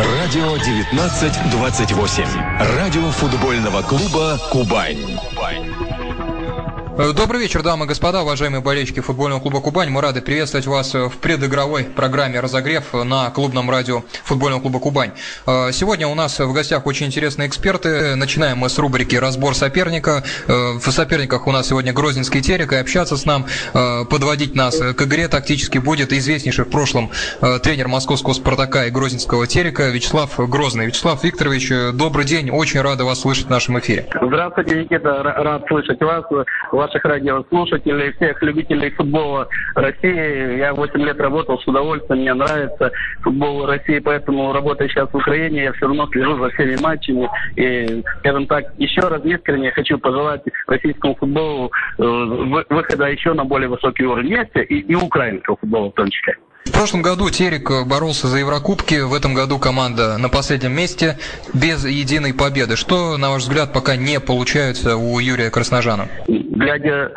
Радио 1928. Радио футбольного клуба «Кубань». Э, добрый вечер, дамы и господа, уважаемые болельщики футбольного клуба «Кубань». Мы рады приветствовать вас в предыгровой программе «Разогрев» на клубном радио футбольного клуба «Кубань». Э, сегодня у нас в гостях очень интересные эксперты. Начинаем мы с рубрики «Разбор соперника». Э, в соперниках у нас сегодня Грозненский Терек, и общаться с нам, подводить нас к игре тактически будет известнейший в прошлом тренер московского «Спартака» и Грозненского Терека Вячеслав Грозный. Вячеслав Викторович, добрый день, очень рады вас слышать в нашем эфире. Здравствуйте, Никита, рад слышать вас, ваших радиослушателей, всех любителей футбола России. Я 8 лет работал с удовольствием, мне нравится футбол России, поэтому работая сейчас в Украине, я все равно слежу за всеми матчами. И, скажем так, еще раз искренне хочу пожелать российскому футболу э, выхода еще на более высокий уровень вместе и, и украинского футбола в том числе. В прошлом году Терек боролся за Еврокубки, в этом году команда на последнем месте без единой победы. Что, на ваш взгляд, пока не получается у Юрия Красножана? Глядя э,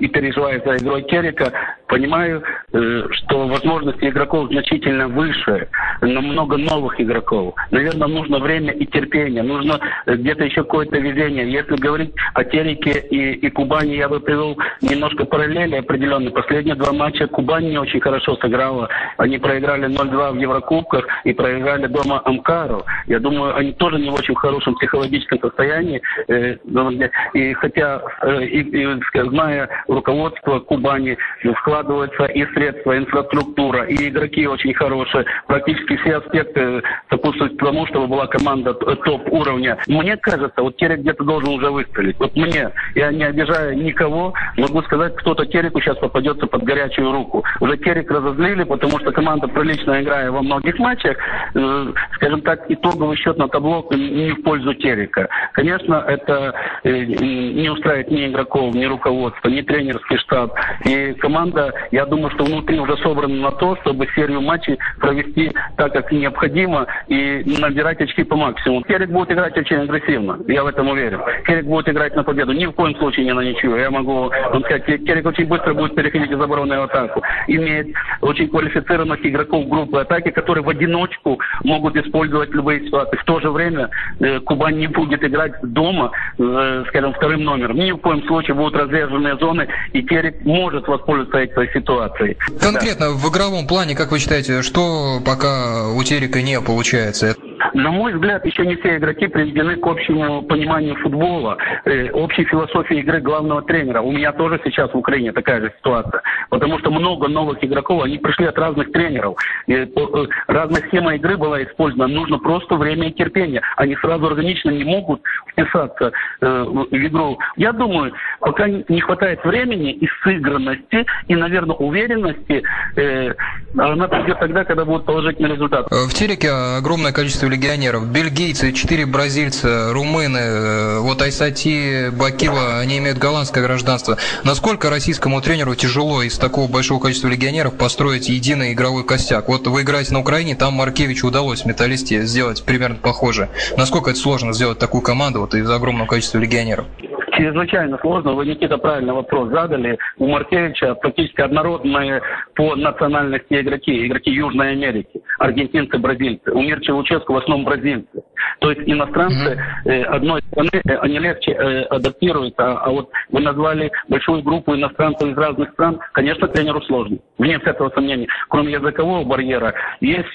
и переживая за игрой Терека, понимаю, э, что возможности игроков значительно выше, но много новых игроков. Наверное, нужно время и терпение, нужно э, где-то еще какое-то везение. Если говорить о Тереке и, и Кубани, я бы привел немножко параллели определенные. Последние два матча Кубань не очень хорошо сыграла. Они проиграли 0-2 в Еврокубках и проиграли дома Амкару. Я думаю, они тоже не в очень хорошем психологическом состоянии. Э, и хотя, и, и, зная руководство Кубани, вклад вкладываются и средства, инфраструктура, и игроки очень хорошие. Практически все аспекты сопутствуют тому, чтобы была команда топ-уровня. Мне кажется, вот Терек где-то должен уже выстрелить. Вот мне, я не обижаю никого, могу сказать, кто-то Тереку сейчас попадется под горячую руку. Уже Терек разозлили, потому что команда прилично играя во многих матчах, э, скажем так, итоговый счет на табло не в пользу Терека. Конечно, это э, не устраивает ни игроков, ни руководство, ни тренерский штаб. И команда я думаю, что внутри уже собрано на то, чтобы серию матчей провести так, как необходимо, и набирать очки по максимуму. Керик будет играть очень агрессивно, я в этом уверен. Керик будет играть на победу, ни в коем случае не на ничью. Я могу вам сказать, Керик очень быстро будет переходить из обороны в атаку. Имеет очень квалифицированных игроков группы атаки, которые в одиночку могут использовать любые ситуации. В то же время э, Кубань не будет играть дома, э, скажем, вторым номером. Ни в коем случае будут разреженные зоны, и Керик может воспользоваться этой ситуацией. Конкретно да. в игровом плане, как вы считаете, что пока у Терека не получается? На мой взгляд, еще не все игроки приведены к общему пониманию футбола, э, общей философии игры главного тренера. У меня тоже сейчас в Украине такая же ситуация. Потому что много новых игроков, они пришли от разных тренеров. Э, разная схема игры была использована. Нужно просто время и терпение. Они сразу органично не могут вписаться э, в игру. Я думаю, пока не хватает времени и сыгранности, и, наверное, уверенности, она придет тогда, когда будет положительный результат. В Тереке огромное количество легионеров. Бельгийцы, четыре бразильца, румыны, э, вот Айсати, Бакила, они имеют голландское гражданство. Насколько российскому тренеру тяжело из такого большого количества легионеров построить единый игровой костяк? Вот вы играете на Украине, там Маркевичу удалось в «Металлисте» сделать примерно похоже. Насколько это сложно сделать такую команду вот из огромного количества легионеров? Чрезвычайно сложно. Вы, Никита, правильно вопрос задали. У Маркевича практически однородные по национальности игроки. Игроки Южной Америки. Аргентинцы, бразильцы. У Мирча Луческу в основном бразильцы. То есть иностранцы э, одной страны, э, они легче э, адаптируются. А, вот вы назвали большую группу иностранцев из разных стран. Конечно, тренеру сложно. Вне всякого сомнения. Кроме языкового барьера, есть,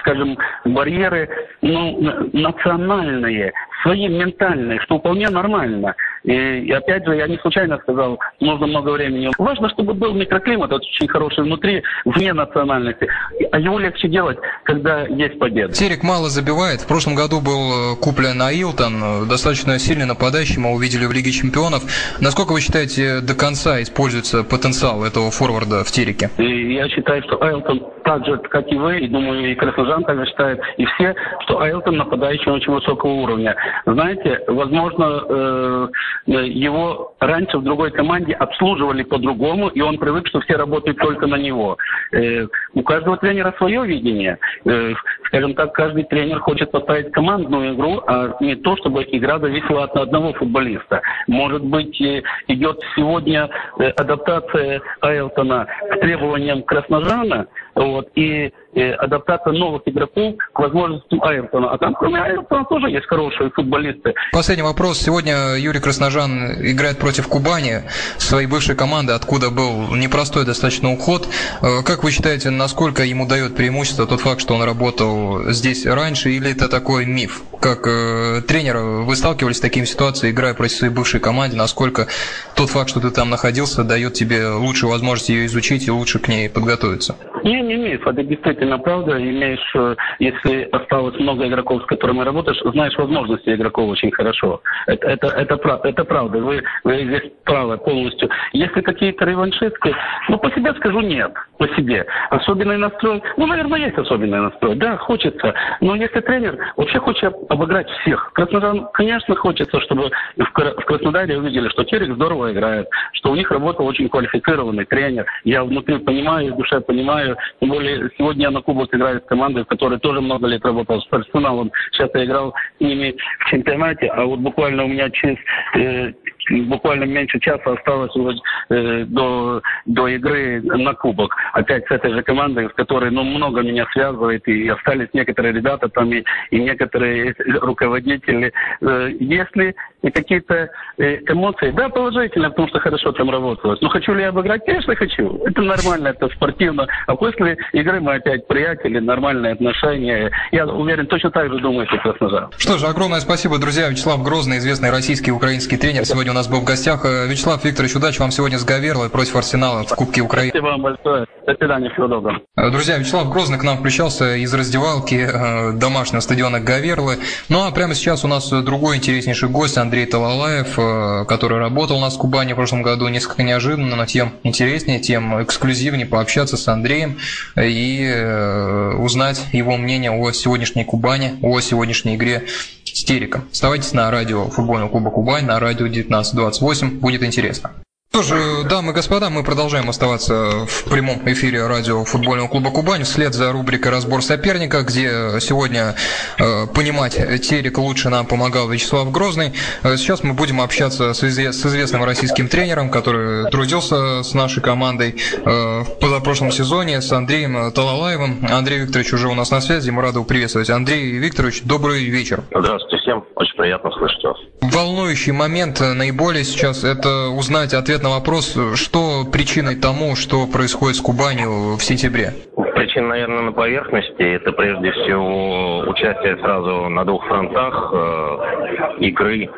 скажем, барьеры ну, национальные свои ментальные, что вполне нормально. И, и опять же, я не случайно сказал, нужно много времени. Важно, чтобы был микроклимат очень хороший внутри, вне национальности. А его легче делать, когда есть победа. Терек мало забивает. В прошлом году был э, куплен Аилтон, э, достаточно сильный нападающий, мы увидели в Лиге Чемпионов. Насколько вы считаете, до конца используется потенциал этого форварда в Тереке? И я считаю, что Айлтон так же, как и вы, и думаю, и Красножан также считает, и все, что Айлтон нападающий очень высокого уровня. Знаете, возможно, э, его раньше в другой команде обслуживали по-другому, и он привык, что все работают только на него. Э, у каждого тренера свое видение. Э, скажем так, каждый тренер хочет поставить командную игру, а не то, чтобы игра зависела от одного футболиста. Может быть, идет сегодня адаптация Айлтона к требованиям Красножана, вот, и э, адаптация новых игроков к возможностям Айртона. А там, кроме Айртона, тоже есть хорошие футболисты. Последний вопрос. Сегодня Юрий Красножан играет против Кубани, своей бывшей команды, откуда был непростой достаточно уход. Э, как вы считаете, насколько ему дает преимущество тот факт, что он работал здесь раньше, или это такой миф? Как э, тренер, вы сталкивались с такими ситуациями, играя против своей бывшей команды, насколько тот факт, что ты там находился, дает тебе лучшую возможность ее изучить и лучше к ней подготовиться? Не, не миф, это действительно правда. Имеешь, э, если осталось много игроков, с которыми работаешь, знаешь возможности игроков очень хорошо. Это, это, это, это правда. Вы, вы здесь правы полностью. Если какие-то реваншисты, ну, по себе скажу нет, по себе. Особенный настрой, ну, наверное, есть особенный настрой. Да, хочется. Но если тренер вообще хочет обыграть всех. Краснодар, конечно, хочется, чтобы в Краснодаре увидели, что Терек здорово играет, что у них работал очень квалифицированный тренер. Я внутри понимаю, в душе понимаю. Тем более, сегодня я на кубок играю с командой, в которой тоже много лет работал с персоналом. Сейчас я играл с ними в чемпионате, а вот буквально у меня через э, буквально меньше часа осталось уже э, до, до игры на кубок. Опять с этой же командой, с которой ну, много меня связывает, и остались некоторые ребята там, и, и некоторые руководители. Э, если какие-то э, эмоции, да, положительно, потому что хорошо там работалось. Но хочу ли я обыграть? Конечно, хочу. Это нормально, это спортивно. А после игры мы опять приятели, нормальные отношения. Я уверен, точно так же думаете, Краснодар. Что же, огромное спасибо, друзья. Вячеслав Грозный, известный российский и украинский тренер, сегодня у нас был в гостях. Э, Вячеслав Викторович, удачи вам сегодня с Гаверлой против Арсенала в Кубке Украины. Спасибо вам большое. До свидания, всего доброго. Э, друзья, Вячеслав Грозный к нам включался из раздевалки домашнего стадиона Гаверлы. Ну а прямо сейчас у нас другой интереснейший гость, Андрей Талалаев, который работал у нас в Кубани в прошлом году, несколько неожиданно, но тем интереснее, тем эксклюзивнее пообщаться с Андреем и э, узнать его мнение о сегодняшней Кубани, о сегодняшней игре с Тереком. Оставайтесь на радио футбольного клуба Кубань, на радио 1928, будет интересно. Что же, дамы и господа, мы продолжаем оставаться в прямом эфире радио футбольного клуба «Кубань» вслед за рубрикой «Разбор соперника», где сегодня э, понимать Терек лучше нам помогал Вячеслав Грозный. Э, сейчас мы будем общаться с, извест, с известным российским тренером, который трудился с нашей командой э, в позапрошлом сезоне, с Андреем Талалаевым. Андрей Викторович уже у нас на связи, мы рады приветствовать. Андрей Викторович, добрый вечер. Здравствуйте всем, очень приятно слышать вас. Волнующий момент наиболее сейчас – это узнать ответ ответ на вопрос, что причиной тому, что происходит с Кубанью в сентябре? Причина, наверное, на поверхности. Это прежде всего участие сразу на двух фронтах э, игры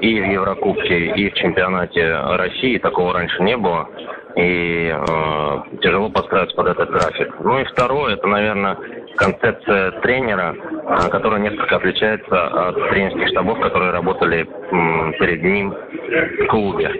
и в Еврокубке, и в чемпионате России. Такого раньше не было. И э, тяжело подстраиваться под этот график. Ну и второе, это, наверное, концепция тренера, э, которая несколько отличается от тренерских штабов, которые работали перед ним в клубе.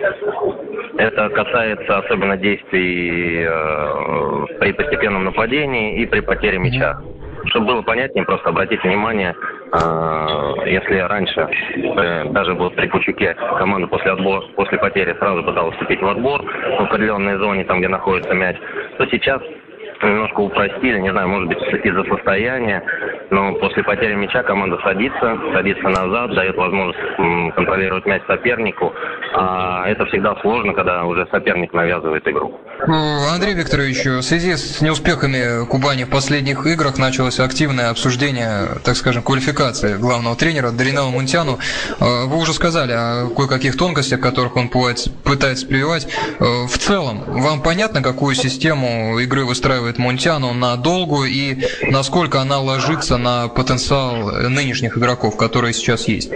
Это касается особенно действий э, при постепенном нападении и при потере мяча. Чтобы было понятнее, просто обратите внимание, э, если раньше, э, даже вот при Пучуке, команда после отбора, после потери сразу пыталась вступить в отбор в определенной зоне, там, где находится мяч, то сейчас немножко упростили, не знаю, может быть, из-за состояния, но после потери мяча команда садится, садится назад, дает возможность контролировать мяч сопернику, а это всегда сложно, когда уже соперник навязывает игру. Андрей Викторович, в связи с неуспехами Кубани в последних играх началось активное обсуждение, так скажем, квалификации главного тренера Даринала Мунтяну. Э, вы уже сказали о кое-каких тонкостях, которых он пытается прививать. Э, в целом, вам понятно, какую систему игры выстраивает Мунтяну на долгу и насколько она ложится на потенциал нынешних игроков, которые сейчас есть?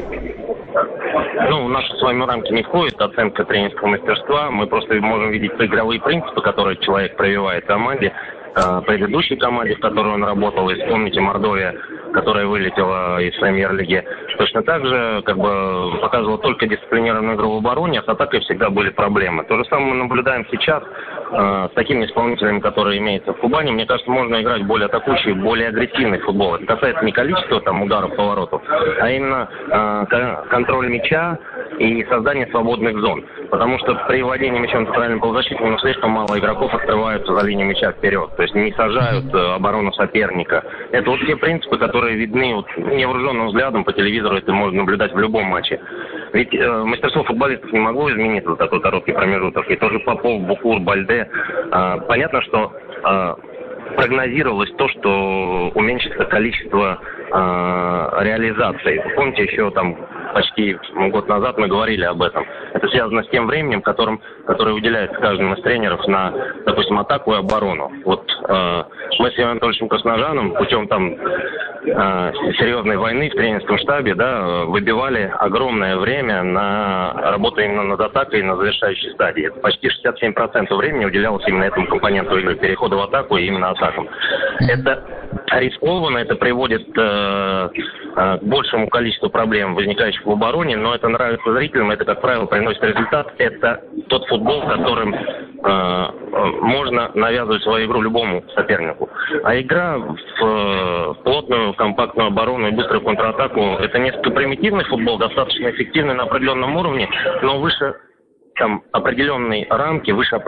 Ну, в наши с вами рамки не входит оценка тренерского мастерства. Мы просто можем видеть игровые принципы, которые человек прививает команде. Э, предыдущей команде, в которой он работал, и вспомните Мордовия, которая вылетела из премьер-лиги, точно так же как бы показывала только дисциплинированную игру в обороне, а с атакой всегда были проблемы. То же самое мы наблюдаем сейчас э, с такими исполнителями, которые имеются в Кубани. Мне кажется, можно играть более атакующий, более агрессивный футбол. Это касается не количества там ударов, поворотов, а именно э, контроль мяча и создание свободных зон. Потому что при владении мячом центральным полузащитником слишком мало игроков открываются за линию мяча вперед. То есть не сажают э, оборону соперника. Это вот те принципы, которые видны вот, невооруженным взглядом по телевизору, это можно наблюдать в любом матче. Ведь э, мастерство футболистов не могло измениться за такой короткий промежуток. И тоже Попов, Букур, Бальде. Э, понятно, что э, прогнозировалось то, что уменьшится количество э, реализаций. Помните, еще там почти год назад мы говорили об этом. Это связано с тем временем, которым, которое уделяется каждому из тренеров на, допустим, атаку и оборону. Вот э, мы с Иваном Анатольевичем Косножаном путем там серьезной войны в тренерском штабе да, выбивали огромное время на работу именно над атакой на завершающей стадии. Почти 67% времени уделялось именно этому компоненту игры, переходу в атаку и именно атакам. Это рискованно, это приводит э, э, к большему количеству проблем, возникающих в обороне, но это нравится зрителям, это, как правило, приносит результат. Это тот футбол, которым можно навязывать свою игру любому сопернику. А игра в, в плотную, компактную оборону и быструю контратаку – это несколько примитивный футбол, достаточно эффективный на определенном уровне, но выше там определенной рамки, выше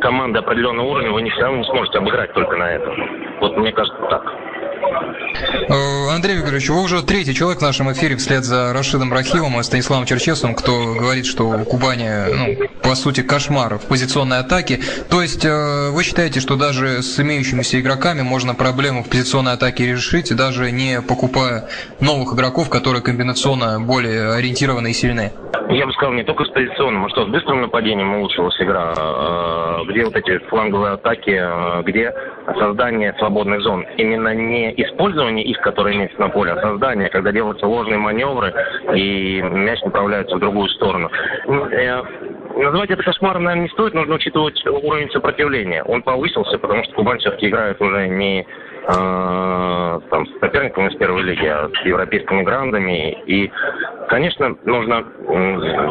команды определенного уровня, вы не все равно не сможете обыграть только на этом. Вот мне кажется так. Э, Андрей Викторович, вы уже третий человек в нашем эфире вслед за Рашидом Рахимом и Станиславом Черчесовым, кто говорит, что Кубани, ну, по сути, кошмар в позиционной атаке. То есть э, вы считаете, что даже с имеющимися игроками можно проблему в позиционной атаке решить, даже не покупая новых игроков, которые комбинационно более ориентированы и сильны? Я бы сказал, не только с позиционным, а что с быстрым нападением улучшилась игра, э, где вот эти фланговые атаки, где создание свободных зон. Именно не использование их, которые имеются на поле, а создание, когда делаются ложные маневры и мяч направляется в другую сторону. Ну, э, Называть это кошмаром, наверное, не стоит, нужно учитывать уровень сопротивления. Он повысился, потому что Кубань все-таки играет уже не там, с соперниками из первой лиги, а с европейскими грандами. И, конечно, нужно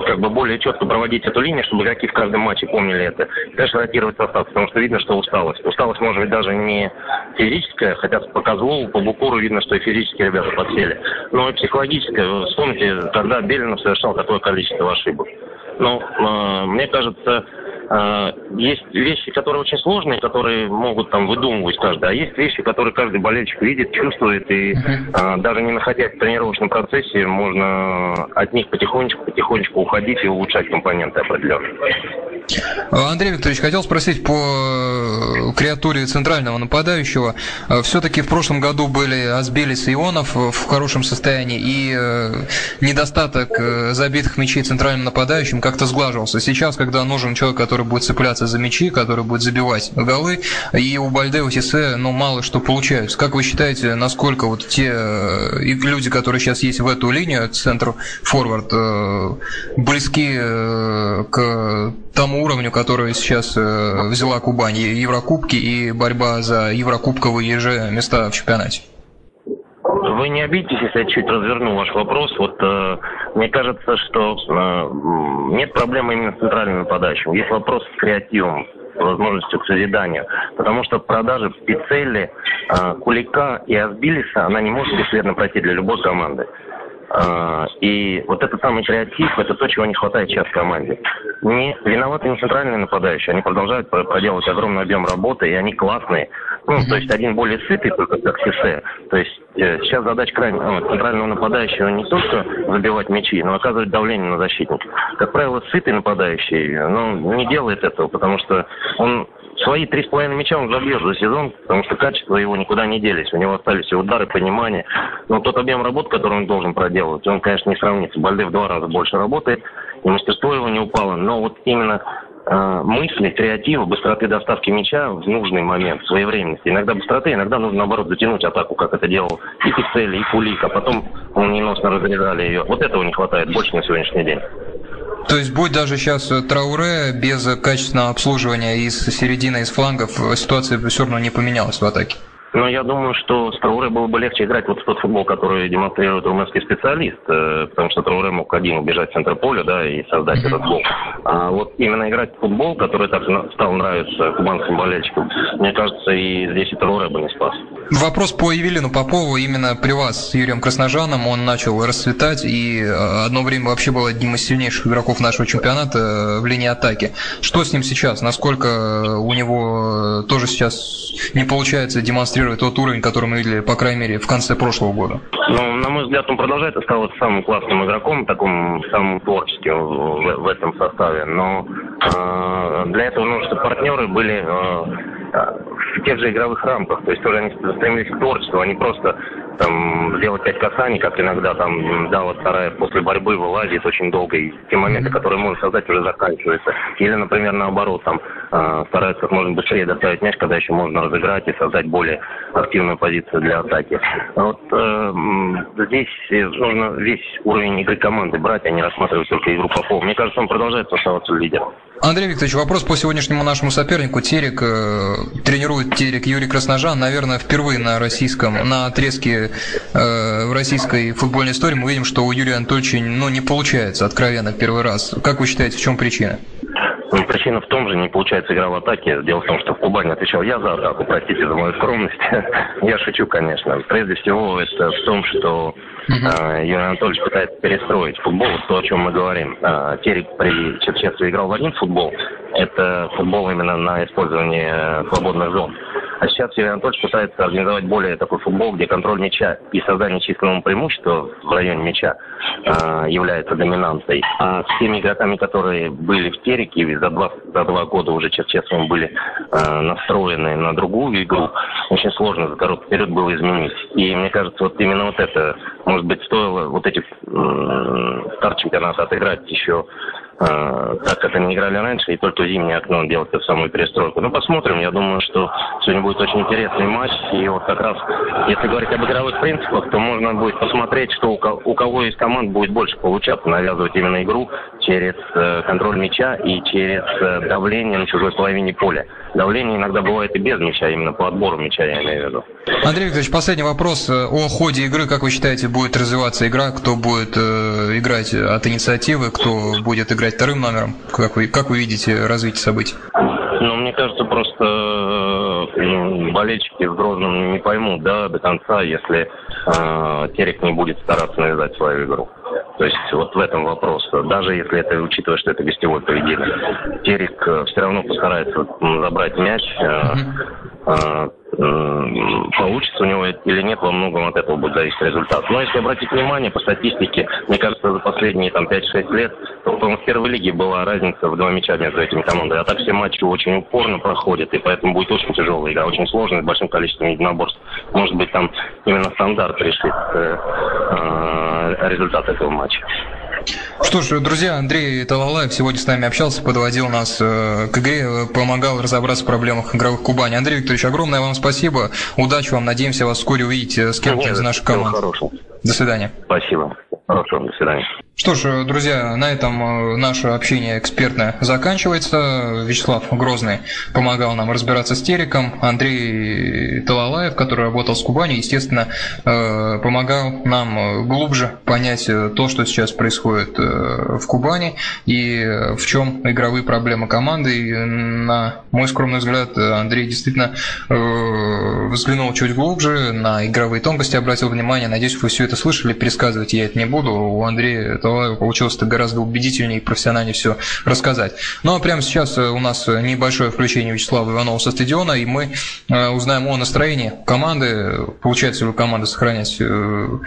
как бы более четко проводить эту линию, чтобы игроки в каждом матче помнили это. И, конечно, ротировать состав, потому что видно, что усталость. Усталость может быть даже не физическая, хотя по Козлову, по Букуру видно, что и физически ребята подсели, но и психологическая. Вспомните, когда Белинов совершал такое количество ошибок. Ну, э, мне кажется, есть вещи, которые очень сложные, которые могут там выдумывать каждый, а есть вещи, которые каждый болельщик видит, чувствует, и э, даже не находясь в тренировочном процессе, можно от них потихонечку-потихонечку уходить и улучшать компоненты определенные. Андрей Викторович, хотел спросить по э, креатуре центрального нападающего. Э, Все-таки в прошлом году были Азбелис и Ионов в хорошем состоянии, и э, недостаток забитых мячей центральным нападающим как-то сглаживался. Сейчас, когда нужен человек, который будет цепляться за мячи, который будет забивать голы, и у Бальде, у Сисе, ну, мало что получается. Как вы считаете, насколько вот те люди, которые сейчас есть в эту линию, центр форвард, близки к тому уровню, который сейчас э, взяла Кубань, Еврокубки и борьба за Еврокубковые же места в чемпионате? Вы не обидитесь, если я чуть разверну ваш вопрос. Вот э, мне кажется, что э, нет проблемы именно с центральным нападающим. Есть вопрос с креативом, с возможностью к созиданию. Потому что продажа Пиццелли, э, Кулика и Асбилиса, она не может бесследно пройти для любой команды. А, и вот этот самый креатив, это то, чего не хватает сейчас команде. Не виноваты не центральные нападающие, они продолжают проделывать огромный объем работы, и они классные. Ну, то есть один более сытый, только как Сисе. То есть э, сейчас задача крайне, ну, центрального нападающего не только забивать мячи, но оказывать давление на защитника. Как правило, сытый нападающий, ну, не делает этого, потому что он Свои три с половиной мяча он забьет за сезон, потому что качество его никуда не делись. У него остались и удары, понимание. Но тот объем работы, который он должен проделывать, он, конечно, не сравнится. Бальде в два раза больше работает, и мастерство его не упало. Но вот именно э, мысли, креатива, быстроты доставки мяча в нужный момент, своевременности. Иногда быстроты, иногда нужно, наоборот, затянуть атаку, как это делал и Пиццелли, и Кулик, а потом неносно разрезали ее. Вот этого не хватает больше на сегодняшний день. То есть будь даже сейчас Трауре без качественного обслуживания из середины, из флангов, ситуация все равно не поменялась в атаке? Но я думаю, что с Трауре было бы легче играть вот в тот футбол, который демонстрирует румынский специалист, э, потому что Трауре мог один убежать в центр поля, да, и создать этот гол. А вот именно играть в футбол, который так стал нравиться кубанским болельщикам, мне кажется, и здесь и Трауре бы не спас. Вопрос по Евелину Попову именно при вас с Юрием Красножаном. Он начал расцветать и э, одно время вообще был одним из сильнейших игроков нашего чемпионата э, в линии атаки. Что с ним сейчас? Насколько у него тоже сейчас не получается демонстрировать тот уровень, который мы видели, по крайней мере, в конце прошлого года? Ну, на мой взгляд, он продолжает оставаться самым классным игроком, таким самым творческим в, в этом составе. Но э, для этого нужно, чтобы партнеры были э, в тех же игровых рамках. То есть тоже они стремились к творчеству, они просто там сделать пять касаний, как иногда там, да, вот вторая после борьбы вылазит очень долго, и те моменты, которые можно создать, уже заканчиваются. Или, например, наоборот, там э, стараются как можно быстрее доставить мяч, когда еще можно разыграть и создать более активную позицию для атаки. Вот э, здесь нужно весь уровень игры команды брать, а не рассматривать только игру Попова. Мне кажется, он продолжает оставаться лидером. Андрей Викторович, вопрос по сегодняшнему нашему сопернику. Терек, э, тренирует Терек Юрий Красножан, наверное, впервые на российском, на отрезке э, в российской футбольной истории мы видим, что у Юрия Анатольевича ну, не получается откровенно первый раз. Как вы считаете, в чем причина? Ну, причина в том же, не получается игра в атаке. Дело в том, что в Кубани отвечал я за атаку, простите за мою скромность. я шучу, конечно. Прежде всего, это в том, что uh Юрий Анатольевич пытается перестроить футбол, то, о чем мы говорим. Э, Терек при Черчесове играл в один футбол. Это футбол именно на использование свободных зон. А сейчас Юрий Анатольевич пытается организовать более такой футбол, где контроль мяча и создание численного преимущества в районе мяча э, является доминантой. А с теми игроками, которые были в Тереке, за два, за два года уже Черчесовым были э, настроены на другую игру, очень сложно за короткий период было изменить. И мне кажется, вот именно вот это, может быть, стоило вот эти э, старт чемпионата отыграть еще Э, так как они играли раньше, и только зимнее окно делать эту самую перестройку. Ну, посмотрим. Я думаю, что сегодня будет очень интересный матч. И вот как раз, если говорить об игровых принципах, то можно будет посмотреть, что у кого из команд будет больше получаться навязывать именно игру через э, контроль мяча и через э, давление на чужой половине поля. Давление иногда бывает и без мяча, именно по отбору мяча я имею в виду. Андрей Викторович, последний вопрос о ходе игры. Как вы считаете, будет развиваться игра? Кто будет э, играть от инициативы? Кто будет играть вторым номером? Как вы, как вы видите развитие событий? Ну, мне кажется, просто э, болельщики в Грозном не поймут, да, до конца, если э, Терек не будет стараться навязать свою игру. То есть вот в этом вопрос. Даже если это учитывая, что это гостевое поведение, Терек э, все равно постарается забрать мяч, э, э, получится у него или нет, во многом от этого будет зависеть результат. Но если обратить внимание по статистике, мне кажется, за последние там 5-6 лет, то, в первой лиге была разница в два мяча между этими командами. А так все матчи очень упорно проходят, и поэтому будет очень тяжелая игра, очень сложная, с большим количеством единоборств. Может быть, там именно стандарт решит э, э, результат этого матча. Что ж, друзья, Андрей Талалаев сегодня с нами общался, подводил нас э, к игре, помогал разобраться в проблемах игровых Кубани. Андрей Викторович, огромное вам спасибо. Удачи вам. Надеемся вас вскоре увидеть с кем-то из наших команд. До свидания. Спасибо. Хорошо, до свидания. Что ж, друзья, на этом э, наше общение экспертное заканчивается. Вячеслав Грозный помогал нам разбираться с Териком. Андрей Талалаев, который работал с Кубани, естественно, э, помогал нам глубже понять то, что сейчас происходит э, в Кубани и в чем игровые проблемы команды. И на мой скромный взгляд, Андрей действительно взглянул чуть глубже, на игровые тонкости обратил внимание. Надеюсь, вы все это слышали, пересказывать я это не буду. У Андрея Получилось это гораздо убедительнее и профессиональнее все рассказать. Ну а прямо сейчас э, у нас небольшое включение Вячеслава Иванова со стадиона, и мы э, узнаем о настроении команды. Получается ли у сохранять э,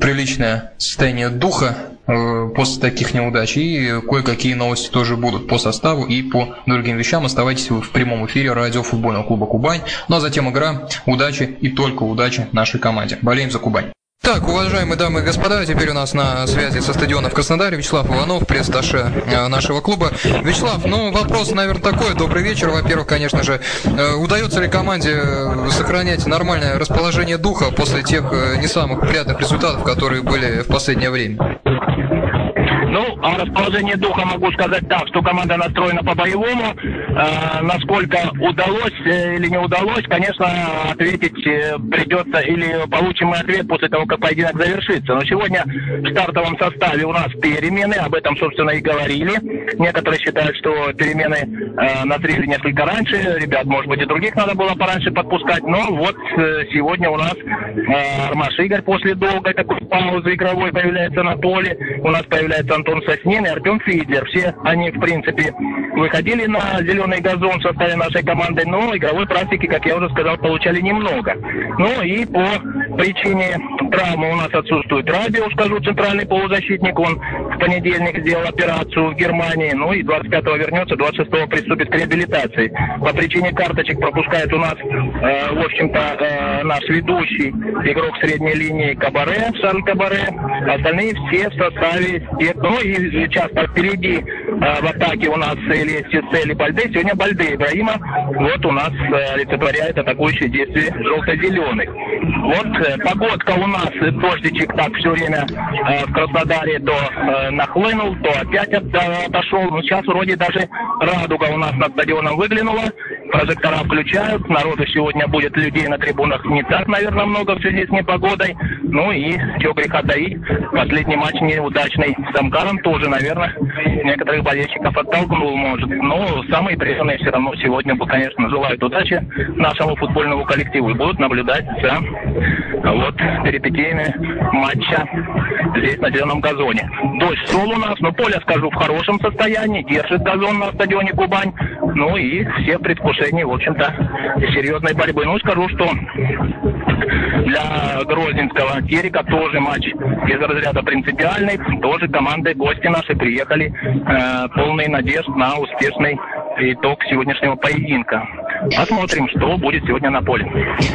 приличное состояние духа после таких неудач. И кое-какие новости тоже будут по составу и по другим вещам. Оставайтесь в прямом эфире радио футбольного клуба «Кубань». Ну а затем игра. Удачи и только удачи нашей команде. Болеем за Кубань. Так, уважаемые дамы и господа, теперь у нас на связи со стадиона в Краснодаре Вячеслав Иванов, пресс-таше э, нашего клуба. Вячеслав, ну вопрос, наверное, такой. Добрый вечер. Во-первых, конечно же, э, удается ли команде э, сохранять нормальное расположение духа после тех не самых приятных результатов, которые были в последнее время? О расположении духа могу сказать так, что команда настроена по-боевому. Э, насколько удалось э, или не удалось, конечно, ответить э, придется, или получим мы ответ после того, как поединок завершится. Но сегодня в стартовом составе у нас перемены, об этом, собственно, и говорили. Некоторые считают, что перемены э, назрели несколько раньше, ребят, может быть, и других надо было пораньше подпускать, но вот э, сегодня у нас э, Армаш Игорь после долгой такой паузы игровой появляется на поле, у нас появляется Антон Соснин и Артем Фидлер. Все они, в принципе, выходили на зеленый газон в составе нашей команды, но игровой практики, как я уже сказал, получали немного. Ну и по причине травмы у нас отсутствует Радио, скажу, центральный полузащитник. Он понедельник сделал операцию в Германии, ну и 25-го вернется, 26-го приступит к реабилитации. По причине карточек пропускает у нас, э, в общем-то, э, наш ведущий игрок средней линии Кабаре, Шарль Кабаре. Остальные все в составе тех, ну и часто впереди э, в атаке у нас или или Бальде. Сегодня Бальде Ибраима вот у нас э, олицетворяет атакующие действия желто-зеленых. Вот э, погодка у нас, дождичек так все время э, в Краснодаре то э, нахлынул, то опять от, отошел. Ну, сейчас вроде даже радуга у нас над стадионом выглянула. Прожектора включают. Народу сегодня будет людей на трибунах не так, наверное, много в связи с непогодой. Ну и что греха таить. Последний матч неудачный с Амкаром тоже, наверное, некоторых болельщиков оттолкнул, может. Но самые преданные все равно сегодня, конечно, желают удачи нашему футбольному коллективу и будут наблюдать за вот перипетиями матча здесь на зеленом газоне. Дождь шел у нас, но поле, скажу, в хорошем состоянии, держит газон на стадионе Кубань. Ну и все предвкушения, в общем-то, серьезной борьбы. Ну, скажу, что для Грозненского Терека тоже матч из разряда принципиальный. Тоже команды, гости наши приехали э, полные надежд на успешный итог сегодняшнего поединка. Посмотрим, что будет сегодня на поле.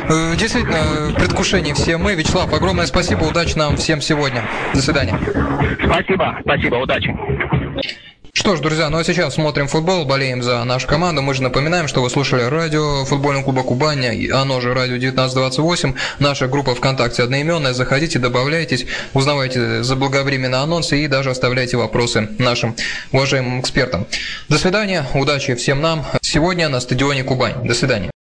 Э, действительно, предвкушение все мы. Вячеслав, огромное спасибо, удачи нам всем сегодня. До свидания. Спасибо, спасибо, удачи. Что ж, друзья, ну а сейчас смотрим футбол, болеем за нашу команду. Мы же напоминаем, что вы слушали радио футбольного клуба Кубань, оно же радио 1928, наша группа ВКонтакте одноименная. Заходите, добавляйтесь, узнавайте заблаговременно анонсы и даже оставляйте вопросы нашим уважаемым экспертам. До свидания, удачи всем нам сегодня на стадионе Кубань. До свидания.